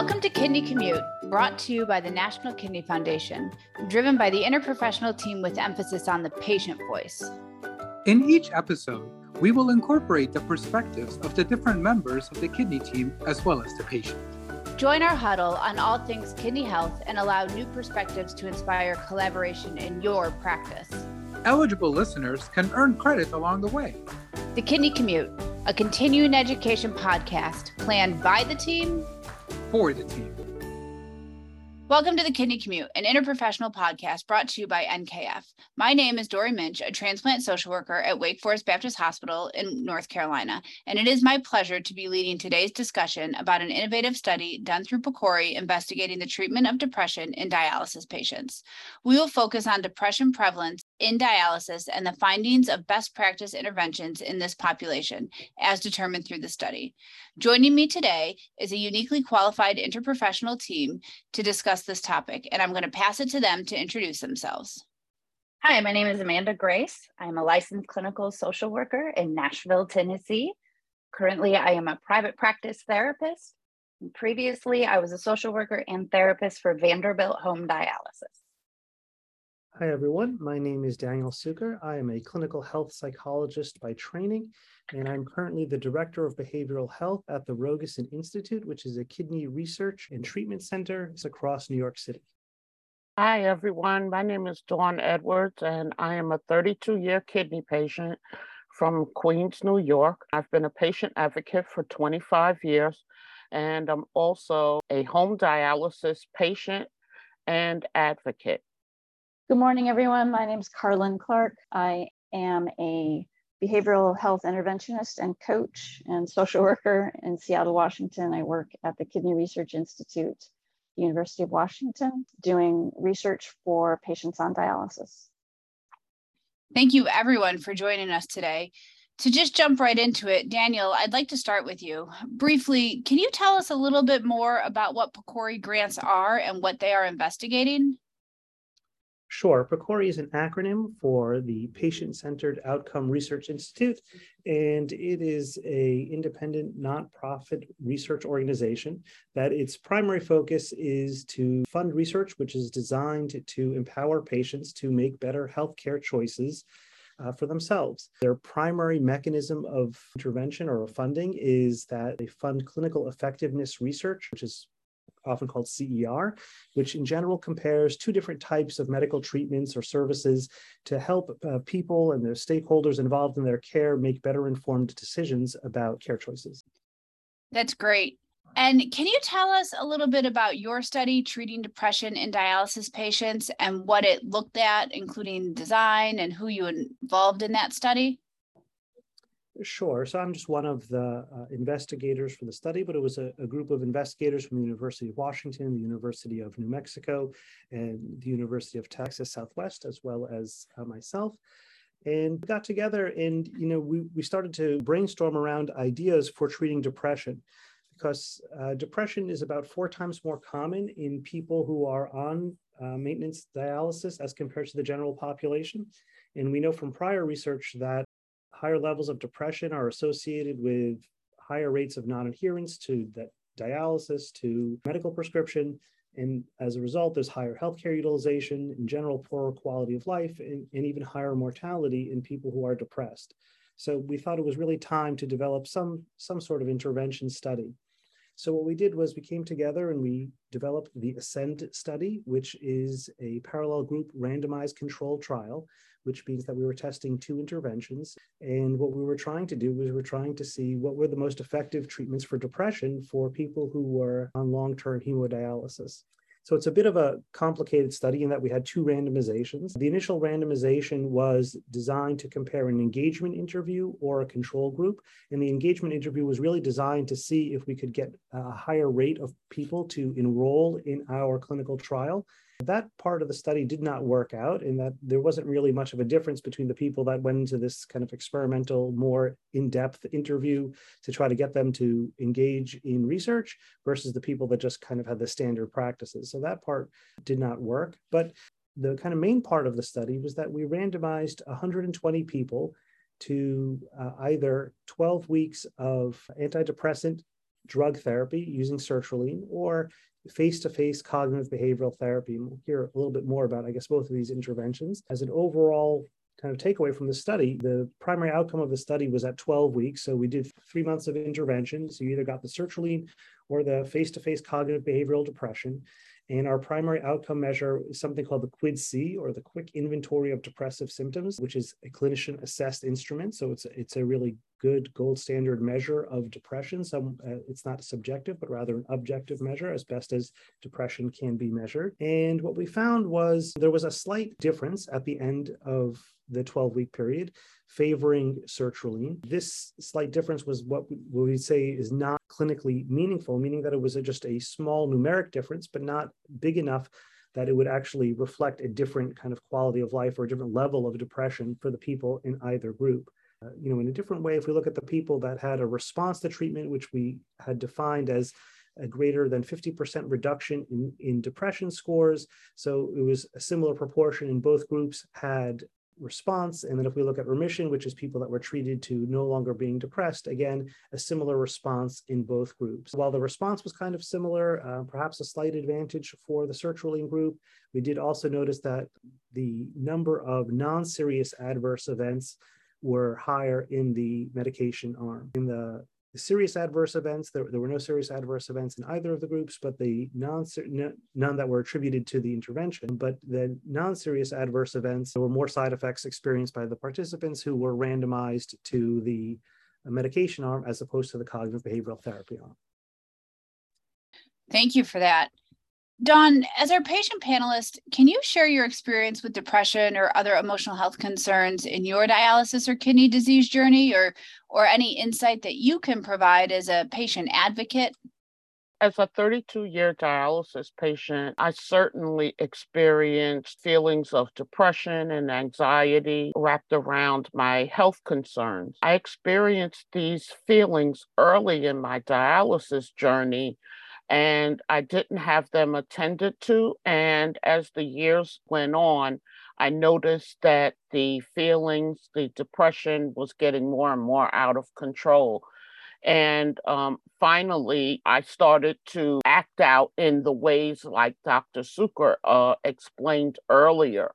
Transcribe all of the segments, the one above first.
Welcome to Kidney Commute, brought to you by the National Kidney Foundation, driven by the interprofessional team with emphasis on the patient voice. In each episode, we will incorporate the perspectives of the different members of the kidney team as well as the patient. Join our huddle on all things kidney health and allow new perspectives to inspire collaboration in your practice. Eligible listeners can earn credit along the way. The Kidney Commute, a continuing education podcast planned by the team for the team. Welcome to the Kidney Commute, an interprofessional podcast brought to you by NKF. My name is Dory Minch, a transplant social worker at Wake Forest Baptist Hospital in North Carolina, and it is my pleasure to be leading today's discussion about an innovative study done through PCORI investigating the treatment of depression in dialysis patients. We will focus on depression prevalence in dialysis and the findings of best practice interventions in this population, as determined through the study. Joining me today is a uniquely qualified interprofessional team to discuss this topic, and I'm going to pass it to them to introduce themselves. Hi, my name is Amanda Grace. I'm a licensed clinical social worker in Nashville, Tennessee. Currently, I am a private practice therapist. Previously, I was a social worker and therapist for Vanderbilt Home Dialysis. Hi, everyone. My name is Daniel Cukor. I am a clinical health psychologist by training, and I'm currently the Director of Behavioral Health at the Rogosin Institute, which is a kidney research and treatment center across New York City. Hi, everyone. My name is Dawn Edwards, and I am a 32 year kidney patient from Queens, New York. I've been a patient advocate for 25 years, and I'm also a home dialysis patient and advocate. Good morning, everyone. My name is Carlin Clark. I am a behavioral health interventionist and coach and social worker in Seattle, Washington. I work at the Kidney Research Institute, University of Washington, doing research for patients on dialysis. Thank you, everyone, for joining us today. To just jump right into it, Daniel, I'd like to start with you. Briefly, can you tell us a little bit more about what PCORI grants are and what they are investigating? Sure. PCORI is an acronym for the Patient-Centered Outcome Research Institute, and it is a independent nonprofit research organization that its primary focus is to fund research, which is designed to empower patients to make better healthcare choices uh, for themselves. Their primary mechanism of intervention or funding is that they fund clinical effectiveness research, which is often called CER, which in general compares two different types of medical treatments or services to help uh, people and their stakeholders involved in their care make better informed decisions about care choices. That's great. And can you tell us a little bit about your study treating depression in dialysis patients and what it looked at, including design and who you involved in that study? Sure. So I'm just one of the uh, investigators for the study, but it was a, a, group of investigators from the University of Washington, the University of New Mexico, and the University of Texas Southwest, as well as uh, myself. And we got together and, you know, we, we started to brainstorm around ideas for treating depression because uh, depression is about four times more common in people who are on uh, maintenance dialysis as compared to the general population. And we know from prior research that higher levels of depression are associated with higher rates of non-adherence to that dialysis, to medical prescription. And as a result, there's higher healthcare utilization, in general, poorer quality of life, and, and even higher mortality in people who are depressed. So we thought it was really time to develop some, some sort of intervention study. So what we did was we came together and we developed the ASCEND study, which is a parallel group randomized control trial which means that we were testing two interventions. And what we were trying to do was we were trying to see what were the most effective treatments for depression for people who were on long term hemodialysis. So it's a bit of a complicated study in that we had two randomizations. The initial randomization was designed to compare an engagement interview or a control group. And the engagement interview was really designed to see if we could get a higher rate of people to enroll in our clinical trial that part of the study did not work out in that there wasn't really much of a difference between the people that went into this kind of experimental, more in depth interview to try to get them to engage in research versus the people that just kind of had the standard practices. So that part did not work. But the kind of main part of the study was that we randomized 120 people to uh, either 12 weeks of antidepressant drug therapy using sertraline or face-to-face cognitive behavioral therapy. And we'll hear a little bit more about, I guess, both of these interventions. As an overall kind of takeaway from the study, the primary outcome of the study was at 12 weeks. So we did three months of intervention. So you either got the sertraline or the face-to-face cognitive behavioral depression. And our primary outcome measure is something called the QIDS-C, or the Quick Inventory of Depressive Symptoms, which is a clinician assessed instrument. So it's, it's a really good gold standard measure of depression. So uh, it's not subjective, but rather an objective measure as best as depression can be measured. And what we found was there was a slight difference at the end of the 12 week period favoring sertraline. This slight difference was what we say is not clinically meaningful, meaning that it was just a small numeric difference, but not big enough that it would actually reflect a different kind of quality of life or a different level of depression for the people in either group. Uh, you know, in a different way, if we look at the people that had a response to treatment, which we had defined as a greater than 50% reduction in, in depression scores. So it was a similar proportion in both groups had response. And then if we look at remission, which is people that were treated to no longer being depressed, again, a similar response in both groups. While the response was kind of similar, uh, perhaps a slight advantage for the sertraline group, we did also notice that the number of non-serious adverse events were higher in the medication arm. In the serious adverse events, there, there were no serious adverse events in either of the groups, but the non none that were attributed to the intervention. But the non-serious adverse events, there were more side effects experienced by the participants who were randomized to the medication arm as opposed to the cognitive behavioral therapy arm. Thank you for that. Dawn, as our patient panelist, can you share your experience with depression or other emotional health concerns in your dialysis or kidney disease journey, or or any insight that you can provide as a patient advocate? As a 32 year dialysis patient, I certainly experienced feelings of depression and anxiety wrapped around my health concerns. I experienced these feelings early in my dialysis journey and I didn't have them attended to. And as the years went on, I noticed that the feelings, the depression was getting more and more out of control. And um, finally, I started to act out in the ways like Dr. Cukor uh, explained earlier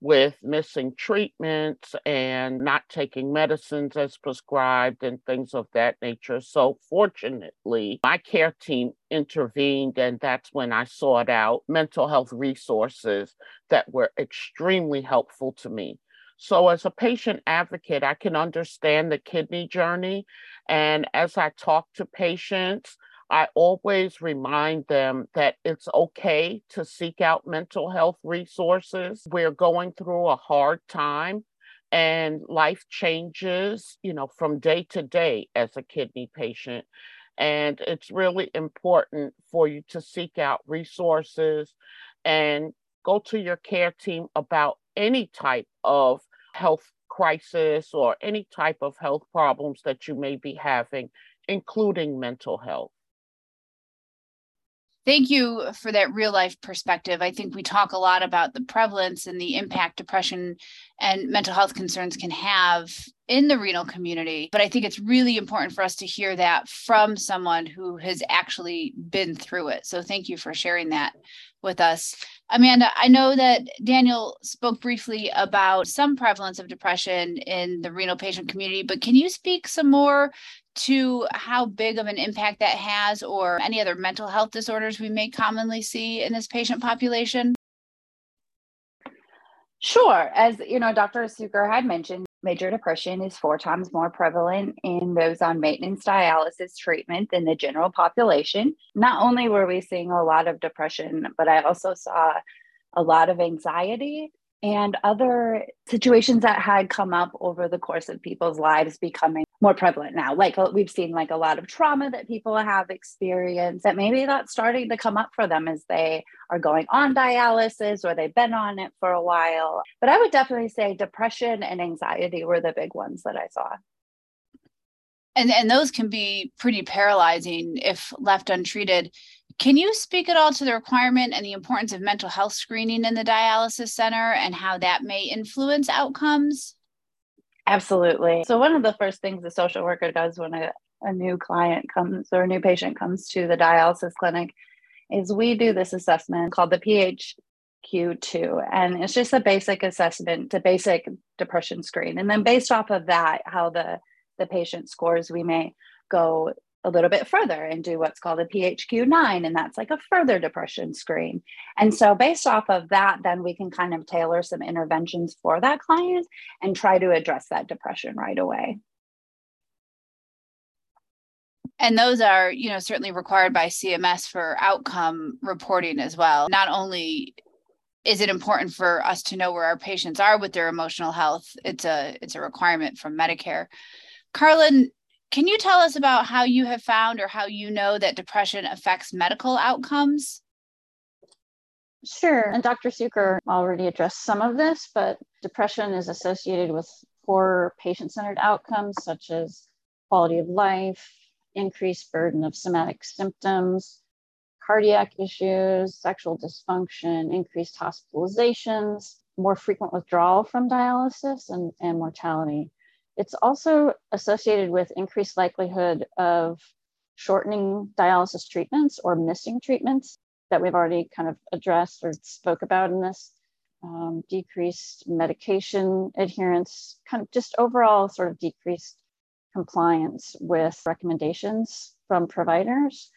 with missing treatments and not taking medicines as prescribed and things of that nature. So, fortunately, my care team intervened, and that's when I sought out mental health resources that were extremely helpful to me. So, as a patient advocate, I can understand the kidney journey. And as I talk to patients, I always remind them that it's okay to seek out mental health resources. We're going through a hard time and life changes, you know, from day to day as a kidney patient. And it's really important for you to seek out resources and go to your care team about any type of health crisis or any type of health problems that you may be having, including mental health. Thank you for that real life perspective. I think we talk a lot about the prevalence and the impact depression and mental health concerns can have in the renal community. But I think it's really important for us to hear that from someone who has actually been through it. So thank you for sharing that with us. Amanda, I know that Daniel spoke briefly about some prevalence of depression in the renal patient community, but can you speak some more to how big of an impact that has or any other mental health disorders we may commonly see in this patient population? Sure. As you know, Dr. Cukor had mentioned, major depression is four times more prevalent in those on maintenance dialysis treatment than the general population. Not only were we seeing a lot of depression, but I also saw a lot of anxiety and other situations that had come up over the course of people's lives becoming more prevalent now. Like uh, we've seen like a lot of trauma that people have experienced that maybe that's starting to come up for them as they are going on dialysis or they've been on it for a while. But i would definitely say depression and anxiety were the big ones that i saw. And and those can be pretty paralyzing if left untreated can you speak at all to the requirement and the importance of mental health screening in the dialysis center and how that may influence outcomes? Absolutely. So, one of the first things the social worker does when a a new client comes or a new patient comes to the dialysis clinic is we do this assessment called the PHQ2. And it's just a basic assessment, a basic depression screen. And then based off of that, how the, the patient scores, we may go a little bit further and do what's called a PHQ9, and that's like a further depression screen. And so, based off of that, then we can kind of tailor some interventions for that client and try to address that depression right away. And those are, you know, certainly required by CMS for outcome reporting as well. Not only is it important for us to know where our patients are with their emotional health, it's a it's a requirement from Medicare. Carlin, can you tell us about how you have found or how you know that depression affects medical outcomes? Sure. And Dr. Cukor already addressed some of this, but depression is associated with poor patient centered outcomes such as quality of life, increased burden of somatic symptoms, cardiac issues, sexual dysfunction, increased hospitalizations, more frequent withdrawal from dialysis, and, and mortality. It's also associated with increased likelihood of shortening dialysis treatments or missing treatments that we've already kind of addressed or spoke about in this. Um, decreased medication adherence, kind of just overall sort of decreased compliance with recommendations from providers.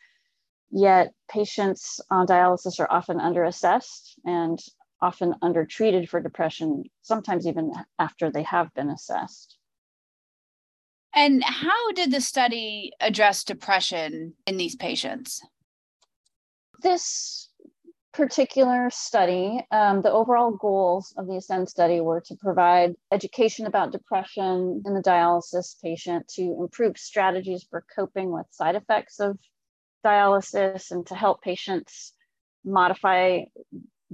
Yet patients on dialysis are often underassessed and often undertreated for depression, sometimes even after they have been assessed. And how did the study address depression in these patients? This particular study, um, the overall goals of the ASCEND study were to provide education about depression in the dialysis patient, to improve strategies for coping with side effects of dialysis, and to help patients modify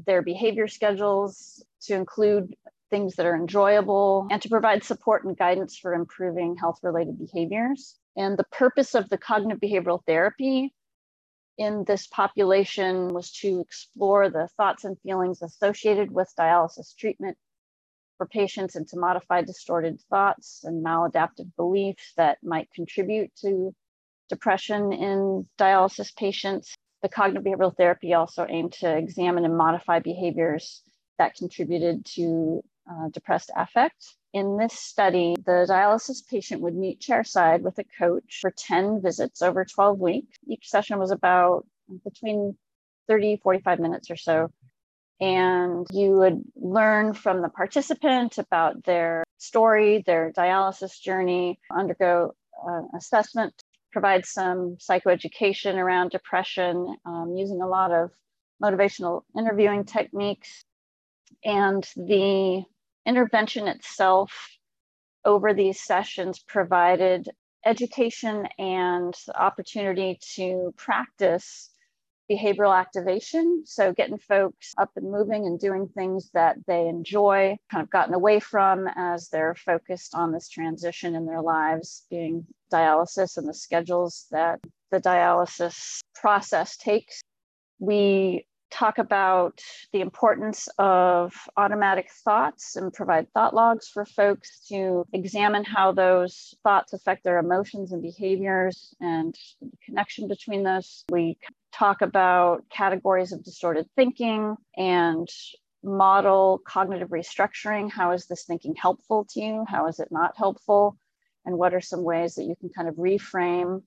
their behavior schedules to include things that are enjoyable, and to provide support and guidance for improving health related behaviors. And the purpose of the cognitive behavioral therapy in this population was to explore the thoughts and feelings associated with dialysis treatment for patients and to modify distorted thoughts and maladaptive beliefs that might contribute to depression in dialysis patients. The cognitive behavioral therapy also aimed to examine and modify behaviors that contributed to uh, depressed affect. In this study, the dialysis patient would meet chairside with a coach for 10 visits over 12 weeks. Each session was about between 30, 45 minutes or so. And you would learn from the participant about their story, their dialysis journey, undergo uh, assessment, provide some psychoeducation around depression um, using a lot of motivational interviewing techniques. And the intervention itself over these sessions provided education and opportunity to practice behavioral activation. So, getting folks up and moving and doing things that they enjoy, kind of gotten away from as they're focused on this transition in their lives, being dialysis and the schedules that the dialysis process takes. We talk about the importance of automatic thoughts and provide thought logs for folks to examine how those thoughts affect their emotions and behaviors and the connection between those. We talk about categories of distorted thinking and model cognitive restructuring. How is this thinking helpful to you? How is it not helpful? And what are some ways that you can kind of reframe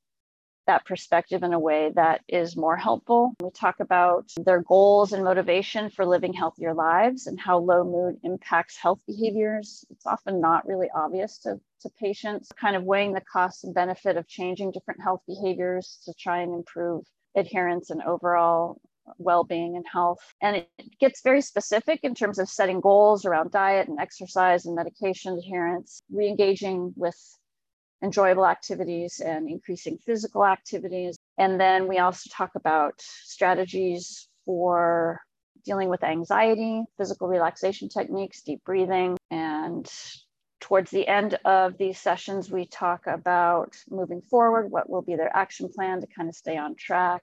that perspective in a way that is more helpful. We talk about their goals and motivation for living healthier lives and how low mood impacts health behaviors. It's often not really obvious to, to patients, kind of weighing the cost and benefit of changing different health behaviors to try and improve adherence and overall well-being and health and it gets very specific in terms of setting goals around diet and exercise and medication adherence re-engaging with enjoyable activities and increasing physical activities. And then we also talk about strategies for dealing with anxiety, physical relaxation techniques, deep breathing. And towards the end of these sessions, we talk about moving forward, what will be their action plan to kind of stay on track.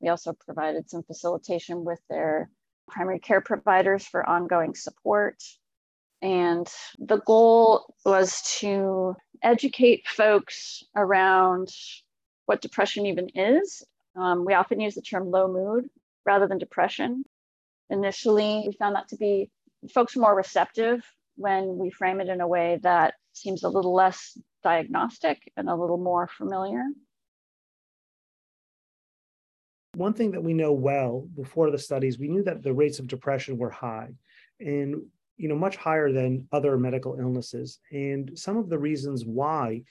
We also provided some facilitation with their primary care providers for ongoing support And the goal was to educate folks around what depression even is. Um, we often use the term low mood rather than depression. Initially, we found that to be folks more receptive when we frame it in a way that seems a little less diagnostic and a little more familiar. One thing that we know well before the studies, we knew that the rates of depression were high and you know much higher than other medical illnesses. And some of the reasons why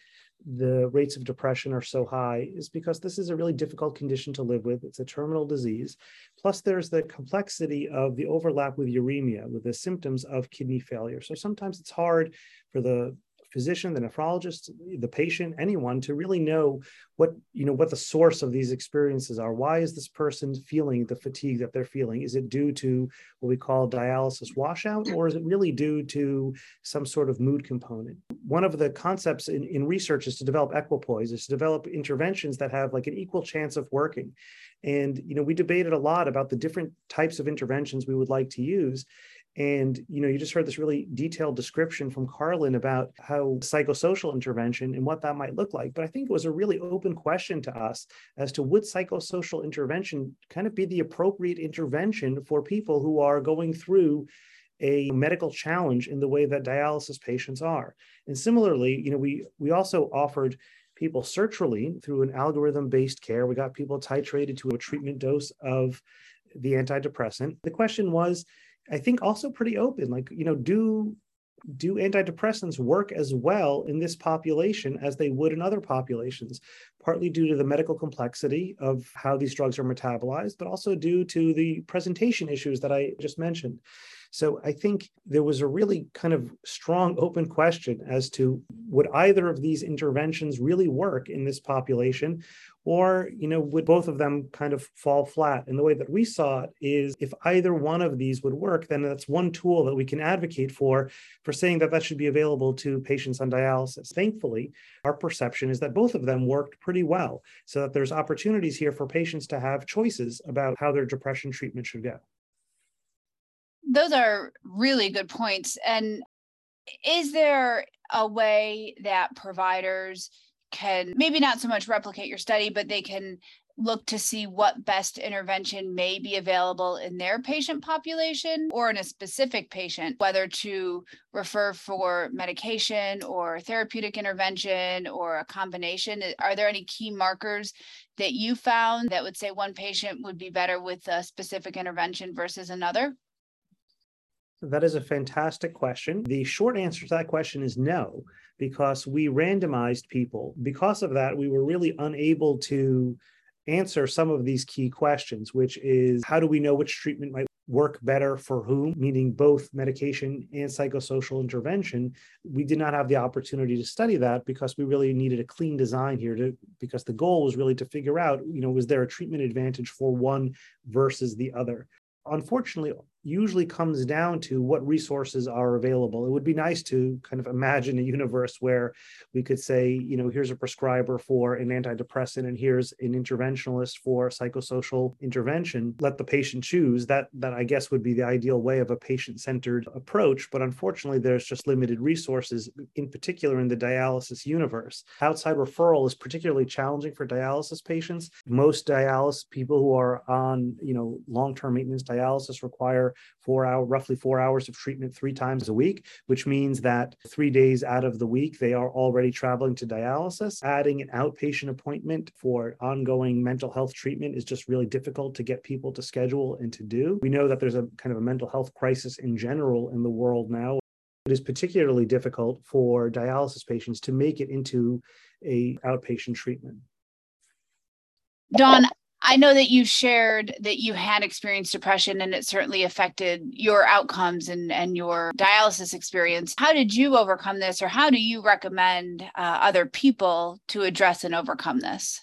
the rates of depression are so high is because this is a really difficult condition to live with. It's a terminal disease. Plus, there's the complexity of the overlap with uremia, with the symptoms of kidney failure. So sometimes it's hard for the physician, the nephrologist, the patient, anyone to really know what you know what the source of these experiences are. Why is this person feeling the fatigue that they're feeling? Is it due to what we call dialysis washout, or is it really due to some sort of mood component? One of the concepts in, in research is to develop equipoise, is to develop interventions that have like an equal chance of working. And you know, we debated a lot about the different types of interventions we would like to use. And you know, you just heard this really detailed description from Carlin about how psychosocial intervention and what that might look like. But I think it was a really open question to us as to would psychosocial intervention kind of be the appropriate intervention for people who are going through a medical challenge in the way that dialysis patients are. And similarly, you know, we we also offered people sertraline through an algorithm-based care. We got people titrated to a treatment dose of the antidepressant. The question was, I think also pretty open. Like, you know, do do antidepressants work as well in this population as they would in other populations, partly due to the medical complexity of how these drugs are metabolized, but also due to the presentation issues that I just mentioned. So I think there was a really kind of strong open question as to would either of these interventions really work in this population or you know would both of them kind of fall flat. And the way that we saw it is if either one of these would work then that's one tool that we can advocate for for saying that that should be available to patients on dialysis. Thankfully our perception is that both of them worked pretty well so that there's opportunities here for patients to have choices about how their depression treatment should go. Those are really good points. And is there a way that providers can maybe not so much replicate your study, but they can look to see what best intervention may be available in their patient population or in a specific patient, whether to refer for medication or therapeutic intervention or a combination? Are there any key markers that you found that would say one patient would be better with a specific intervention versus another? That is a fantastic question. The short answer to that question is no, because we randomized people. Because of that, we were really unable to answer some of these key questions, which is how do we know which treatment might work better for whom, meaning both medication and psychosocial intervention. We did not have the opportunity to study that because we really needed a clean design here to because the goal was really to figure out, you know, was there a treatment advantage for one versus the other unfortunately usually comes down to what resources are available. It would be nice to kind of imagine a universe where we could say, you know, here's a prescriber for an antidepressant and here's an interventionalist for psychosocial intervention. Let the patient choose. That that I guess would be the ideal way of a patient-centered approach, but unfortunately there's just limited resources in particular in the dialysis universe. Outside referral is particularly challenging for dialysis patients. Most dialysis people who are on, you know, long-term maintenance dialysis require four hour, roughly four hours of treatment three times a week, which means that three days out of the week, they are already traveling to dialysis. Adding an outpatient appointment for ongoing mental health treatment is just really difficult to get people to schedule and to do. We know that there's a kind of a mental health crisis in general in the world now. It is particularly difficult for dialysis patients to make it into a outpatient treatment. Dawn, I know that you shared that you had experienced depression and it certainly affected your outcomes and, and your dialysis experience. How did you overcome this, or how do you recommend uh, other people to address and overcome this?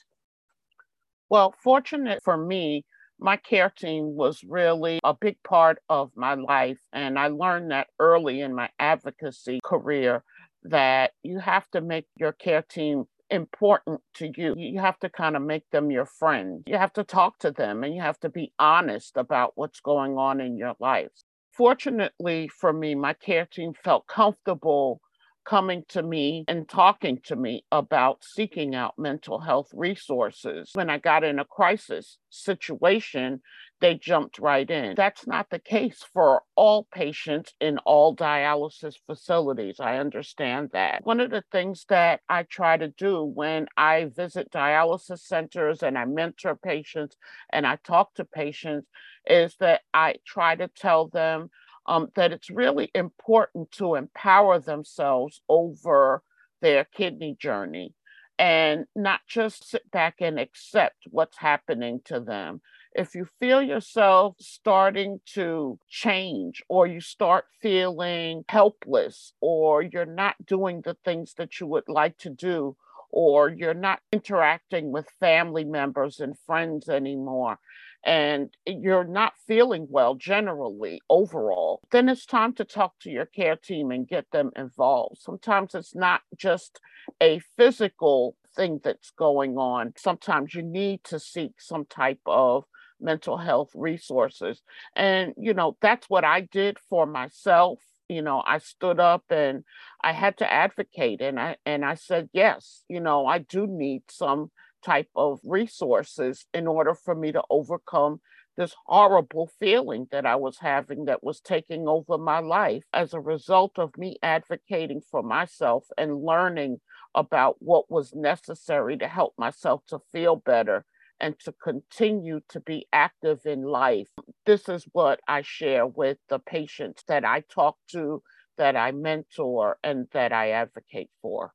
Well, fortunate for me, my care team was really a big part of my life. And I learned that early in my advocacy career that you have to make your care team important to you. You have to kind of make them your friend. You have to talk to them and you have to be honest about what's going on in your life. fortunately for me, my care team felt comfortable coming to me and talking to me about seeking out mental health resources. When I got in a crisis situation, they jumped right in. That's not the case for all patients in all dialysis facilities. I understand that. One of the things that I try to do when I visit dialysis centers and I mentor patients and I talk to patients is that I try to tell them um, that it's really important to empower themselves over their kidney journey and not just sit back and accept what's happening to them. If you feel yourself starting to change, or you start feeling helpless, or you're not doing the things that you would like to do, or you're not interacting with family members and friends anymore, and you're not feeling well generally overall, then it's time to talk to your care team and get them involved. Sometimes it's not just a physical thing that's going on, sometimes you need to seek some type of mental health resources. And, you know, that's what I did for myself you know i stood up and i had to advocate and i and i said yes you know i do need some type of resources in order for me to overcome this horrible feeling that I was having that was taking over my life as a result of me advocating for myself and learning about what was necessary to help myself to feel better and to continue to be active in life. This is what I share with the patients that I talk to, that I mentor, and that I advocate for.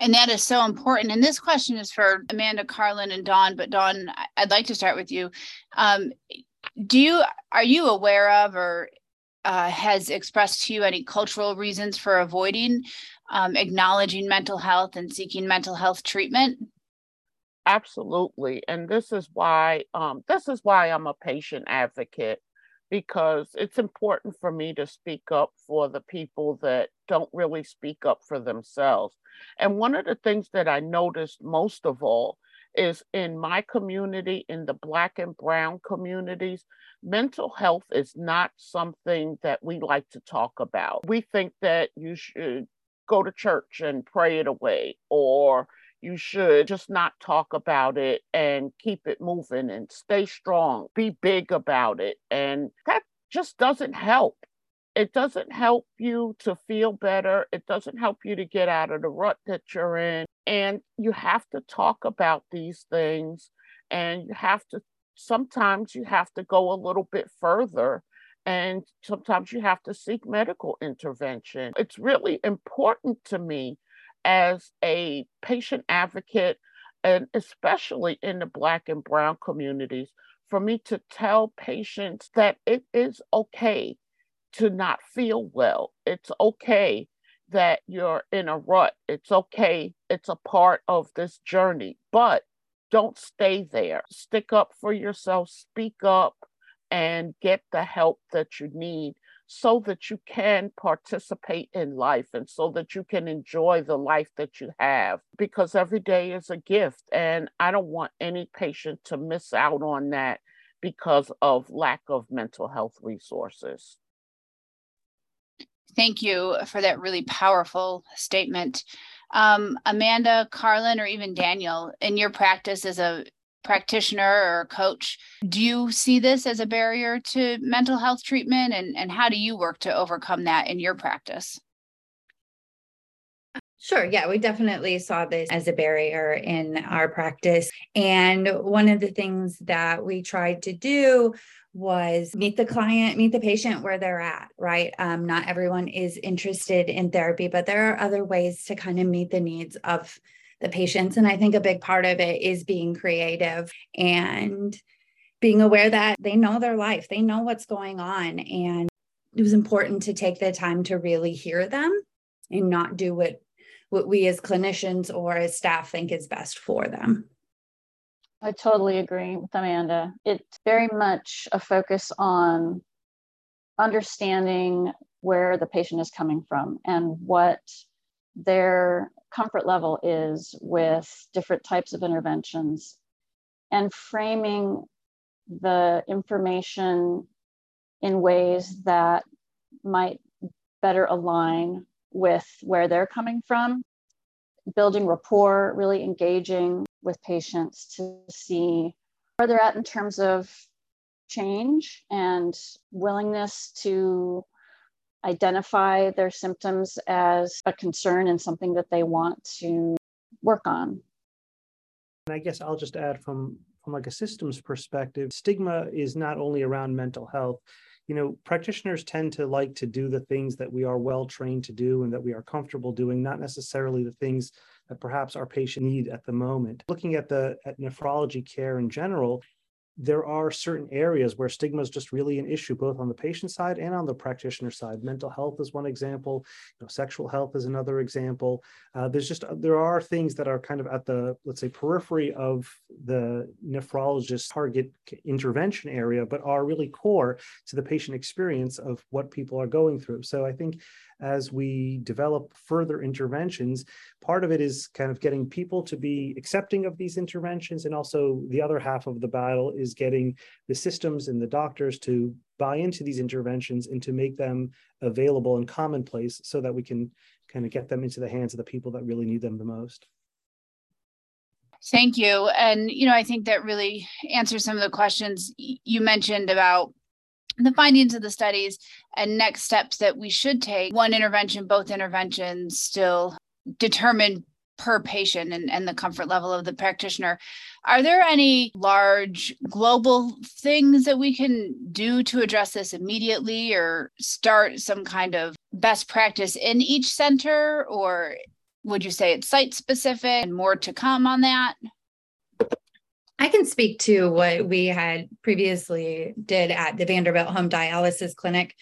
And that is so important. And this question is for Amanda, Carlin, and Dawn. But Dawn, I'd like to start with you. Um, do you are you aware of or uh, has expressed to you any cultural reasons for avoiding um, acknowledging mental health and seeking mental health treatment? Absolutely, and this is why um, this is why I'm a patient advocate because it's important for me to speak up for the people that don't really speak up for themselves. And one of the things that I noticed most of all is in my community, in the Black and Brown communities, mental health is not something that we like to talk about. We think that you should go to church and pray it away, or you should just not talk about it and keep it moving and stay strong, be big about it. And that just doesn't help. It doesn't help you to feel better. It doesn't help you to get out of the rut that you're in. And you have to talk about these things. And you have to, sometimes you have to go a little bit further. And sometimes you have to seek medical intervention. It's really important to me as a patient advocate, and especially in the Black and Brown communities, for me to tell patients that it is okay to not feel well. It's okay that you're in a rut. It's okay. It's a part of this journey, but don't stay there. Stick up for yourself, speak up, and get the help that you need so that you can participate in life and so that you can enjoy the life that you have because every day is a gift. And I don't want any patient to miss out on that because of lack of mental health resources. Thank you for that really powerful statement. Um, Amanda, Carlin, or even Daniel, in your practice as a practitioner or coach, do you see this as a barrier to mental health treatment? And, and how do you work to overcome that in your practice? Sure. Yeah, we definitely saw this as a barrier in our practice. And one of the things that we tried to do was meet the client, meet the patient where they're at, right? Um, not everyone is interested in therapy, but there are other ways to kind of meet the needs of the patients. And I think a big part of it is being creative and being aware that they know their life, they know what's going on. And it was important to take the time to really hear them and not do what what we as clinicians or as staff think is best for them. I totally agree with Amanda. It's very much a focus on understanding where the patient is coming from and what their comfort level is with different types of interventions and framing the information in ways that might better align with where they're coming from, building rapport, really engaging with patients to see where they're at in terms of change and willingness to identify their symptoms as a concern and something that they want to work on. And I guess I'll just add from from like a systems perspective, stigma is not only around mental health. You know, practitioners tend to like to do the things that we are well trained to do and that we are comfortable doing, not necessarily the things that perhaps our patient need at the moment. Looking at the at nephrology care in general, there are certain areas where stigma is just really an issue, both on the patient side and on the practitioner side. Mental health is one example. You know, sexual health is another example. Uh, there's just there are things that are kind of at the let's say periphery of the nephrologist target intervention area, but are really core to the patient experience of what people are going through. So I think as we develop further interventions. Part of it is kind of getting people to be accepting of these interventions. And also, the other half of the battle is getting the systems and the doctors to buy into these interventions and to make them available and commonplace so that we can kind of get them into the hands of the people that really need them the most. Thank you. And, you know, I think that really answers some of the questions you mentioned about the findings of the studies and next steps that we should take one intervention both interventions still determined per patient and, and the comfort level of the practitioner. Are there any large global things that we can do to address this immediately or start some kind of best practice in each center? Or would you say it's site specific and more to come on that I can speak to what we had previously did at the Vanderbilt Home Dialysis Clinic.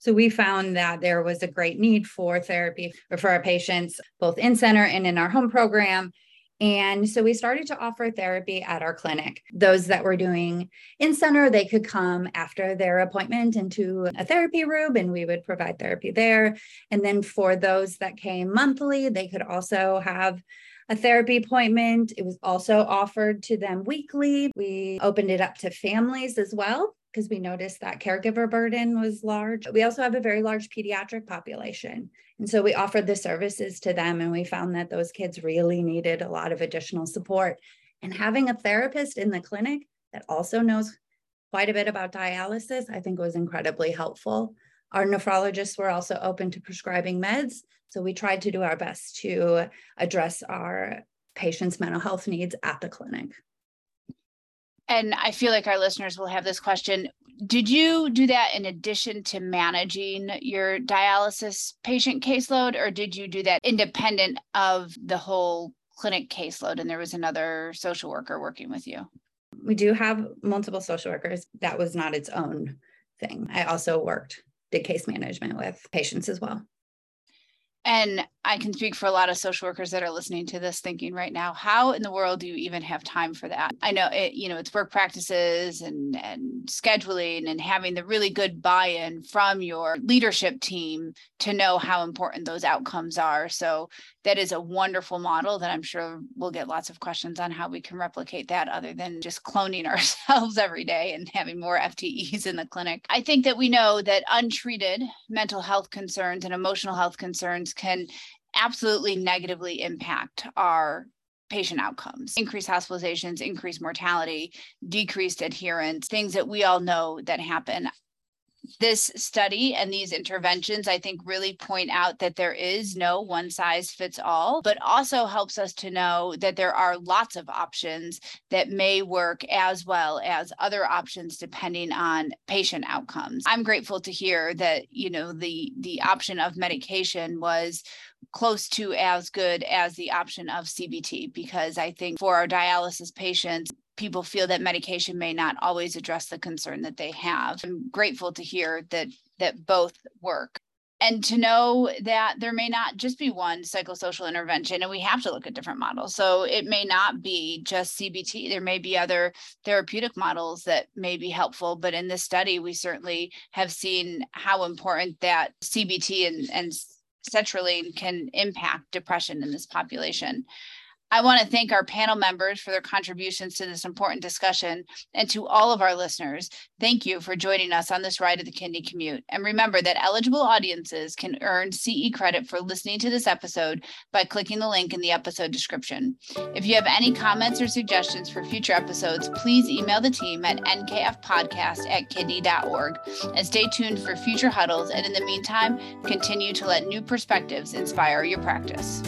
So we found that there was a great need for therapy for our patients, both in center and in our home program. And so we started to offer therapy at our clinic. Those that were doing in center, they could come after their appointment into a therapy room and we would provide therapy there. And then for those that came monthly, they could also have a therapy appointment. It was also offered to them weekly. We opened it up to families as well because we noticed that caregiver burden was large. We also have a very large pediatric population. And so we offered the services to them, and we found that those kids really needed a lot of additional support. And having a therapist in the clinic that also knows quite a bit about dialysis, I think was incredibly helpful. Our nephrologists were also open to prescribing meds. So we tried to do our best to address our patients' mental health needs at the clinic. And I feel like our listeners will have this question. Did you do that in addition to managing your dialysis patient caseload, or did you do that independent of the whole clinic caseload and there was another social worker working with you? We do have multiple social workers. That was not its own thing. I also worked did case management with patients as well. And I can speak for a lot of social workers that are listening to this thinking right now, how in the world do you even have time for that? I know it, you know, it's work practices and and scheduling and having the really good buy-in from your leadership team to know how important those outcomes are. So that is a wonderful model that I'm sure we'll get lots of questions on how we can replicate that other than just cloning ourselves every day and having more FTEs in the clinic. I think that we know that untreated mental health concerns and emotional health concerns can absolutely negatively impact our patient outcomes increased hospitalizations increased mortality decreased adherence things that we all know that happen this study and these interventions, I think, really point out that there is no one size fits all, but also helps us to know that there are lots of options that may work as well as other options depending on patient outcomes. I'm grateful to hear that, you know, the the option of medication was close to as good as the option of CBT because I think for our dialysis patients, people feel that medication may not always address the concern that they have. I'm grateful to hear that that both work. And to know that there may not just be one psychosocial intervention and we have to look at different models. So it may not be just cbt there may be other therapeutic models that may be helpful but in this study we certainly have seen how important that cbt and, and sertraline can impact depression in this population I want to thank our panel members for their contributions to this important discussion and to all of our listeners. Thank you for joining us on this ride of the kidney commute. And remember that eligible audiences can earn CE credit for listening to this episode by clicking the link in the episode description. If you have any comments or suggestions for future episodes, please email the team at nkfpodcast at kidney.org. And stay tuned for future huddles. And in the meantime, continue to let new perspectives inspire your practice.